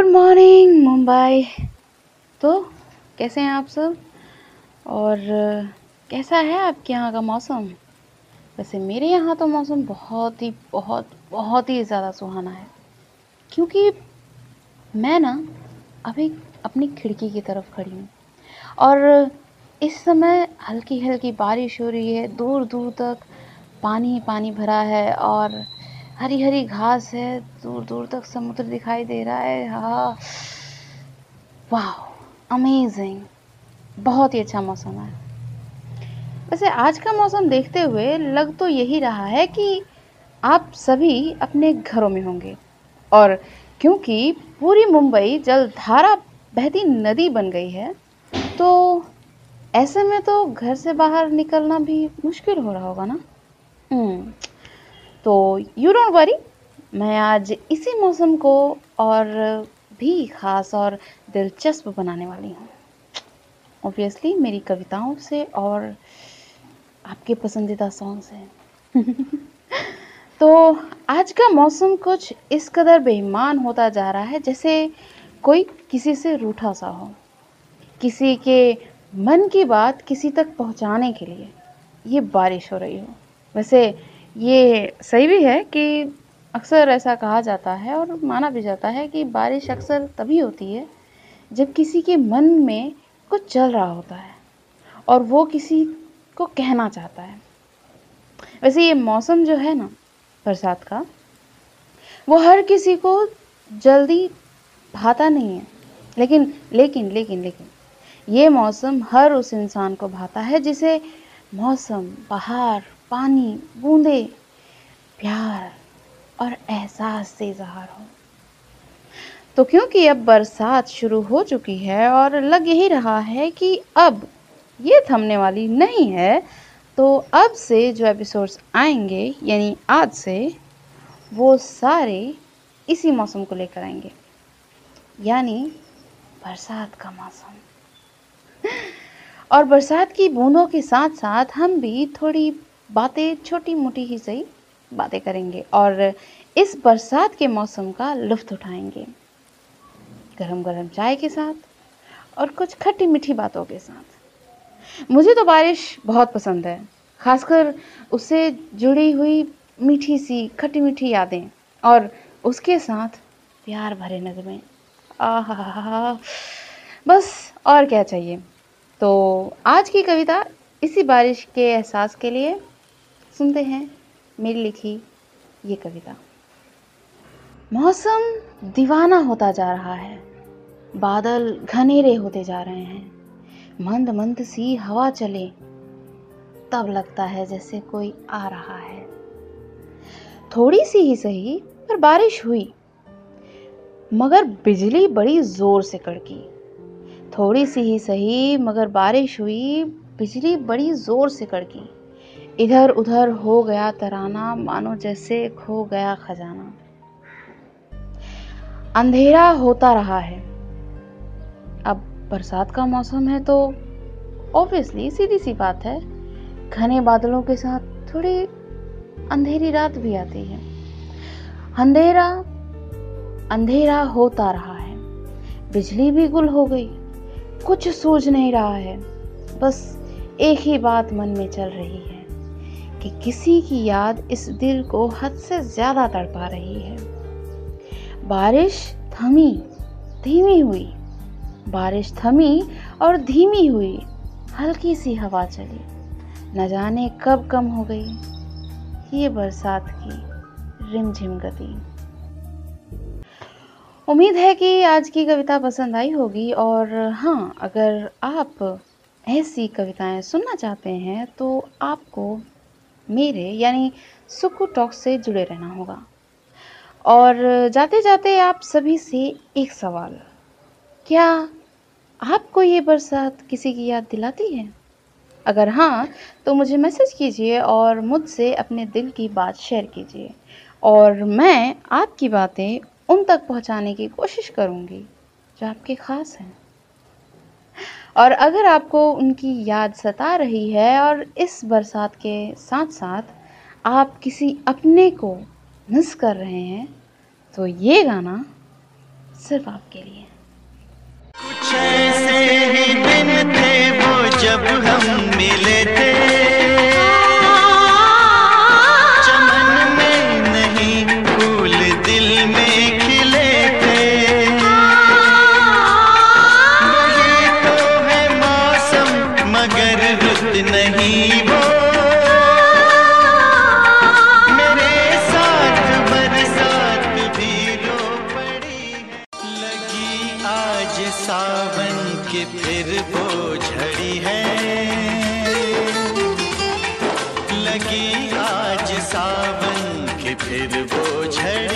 Good morning Mumbai तो कैसे हैं आप सब? और, कैसा है आपके यहाँ का मौसम? वैसे मेरे यहाँ तो मौसम बहुत ही, बहुत बहुत ही ज़्यादा सुहाना है। क्योंकि मैं ना अभी अपनी खिड़की की तरफ़ खड़ी हूँ। और इस समय हल्की हल्की बारिश हो रही है दूर दूर तक पानी पानी भरा है और हरी हरी घास है दूर दूर तक समुद्र दिखाई दे रहा है। हाँ वाह अमेजिंग बहुत ही अच्छा मौसम है। वैसे आज का मौसम देखते हुए लग तो यही रहा है कि आप सभी अपने घरों में होंगे। और क्योंकि पूरी मुंबई जलधारा बहती नदी बन गई है तो ऐसे में तो घर से बाहर निकलना भी मुश्किल हो रहा होगा ना? हम्म। तो यू डोंट वरी मैं आज इसी मौसम को और भी ख़ास और दिलचस्प बनाने वाली हूँ। ऑब्वियसली मेरी कविताओं से और आपके पसंदीदा सॉन्ग से। तो आज का मौसम कुछ इस कदर बेईमान होता जा रहा है जैसे कोई किसी से रूठा सा हो। किसी के मन की बात किसी तक पहुँचाने के लिए ये बारिश हो रही हो। वैसे ये सही भी है कि अक्सर ऐसा कहा जाता है और माना भी जाता है कि बारिश अक्सर तभी होती है जब किसी के मन में कुछ चल रहा होता है और वो किसी को कहना चाहता है। वैसे ये मौसम जो है ना, बरसात का, वो हर किसी को जल्दी भाता नहीं है। लेकिन लेकिन लेकिन लेकिन, ये मौसम हर उस इंसान को भाता है जिसे मौसम बाहर पानी, बूंदे, प्यार और एहसास से इजहार हो। तो क्योंकि अब बरसात शुरू हो चुकी है और लग यही रहा है कि अब ये थमने वाली नहीं है तो अब से जो एपिसोड्स आएँगे, यानी आज से, वो सारे इसी मौसम को लेकर आएँगे। यानी बरसात का मौसम। और बरसात की बूंदों के साथ साथ हम भी थोड़ी बातें छोटी मोटी ही सही बातें करेंगे और इस बरसात के मौसम का लुफ्त उठाएँगे। गरम गरम चाय के साथ और कुछ खट्टी मीठी बातों के साथ। मुझे तो बारिश बहुत पसंद है, खासकर उससे जुड़ी हुई मीठी सी खट्टी मीठी यादें और उसके साथ प्यार भरे नगमे। आहा बस और क्या चाहिए? तो आज की कविता इसी बारिश के एहसास के लिए सुनते हैं मेरी लिखी ये कविता। मौसम दीवाना होता जा रहा है, बादल घनेरे होते जा रहे हैं, मंद मंद सी हवा चले, तब लगता है जैसे कोई आ रहा है। थोड़ी सी ही सही, पर बारिश हुई, मगर बिजली बड़ी ज़ोर से कड़की थोड़ी सी ही सही, मगर बारिश हुई, बिजली बड़ी ज़ोर से कड़की। इधर उधर हो गया तराना, मानो जैसे खो गया खजाना। अंधेरा होता रहा है। अब बरसात का मौसम है तो ऑब्वियसली सीधी सी बात है। घने बादलों के साथ थोड़ी अंधेरी रात भी आती है। अंधेरा अंधेरा होता रहा है। बिजली भी गुल हो गई। कुछ सूझ नहीं रहा है। बस एक ही बात मन में चल रही है कि किसी की याद इस दिल को हद से ज़्यादा तड़पा रही है। बारिश थमी, धीमी हुई। बारिश थमी और धीमी हुई। हल्की सी हवा चली। न जाने कब कम हो गई। ये बरसात की रिमझिम गति। उम्मीद है कि आज की कविता पसंद आई होगी और हाँ अगर आप ऐसी कविताएँ सुनना चाहते हैं तो आपको मेरे यानी सुकू टॉक से जुड़े रहना होगा। और जाते जाते आप सभी से एक सवाल। क्या आपको ये बरसात किसी की याद दिलाती है? अगर हाँ तो मुझे मैसेज कीजिए और मुझसे अपने दिल की बात शेयर कीजिए। और मैं आपकी बातें उन तक पहुँचाने की कोशिश करूँगी जो आपके ख़ास हैं। और अगर आपको उनकी याद सता रही है और इस बरसात के साथ साथ आप किसी अपने को मिस कर रहे हैं तो ये गाना सिर्फ़ आपके लिए कुछ लगी आज सावन की फिर वो झड़ी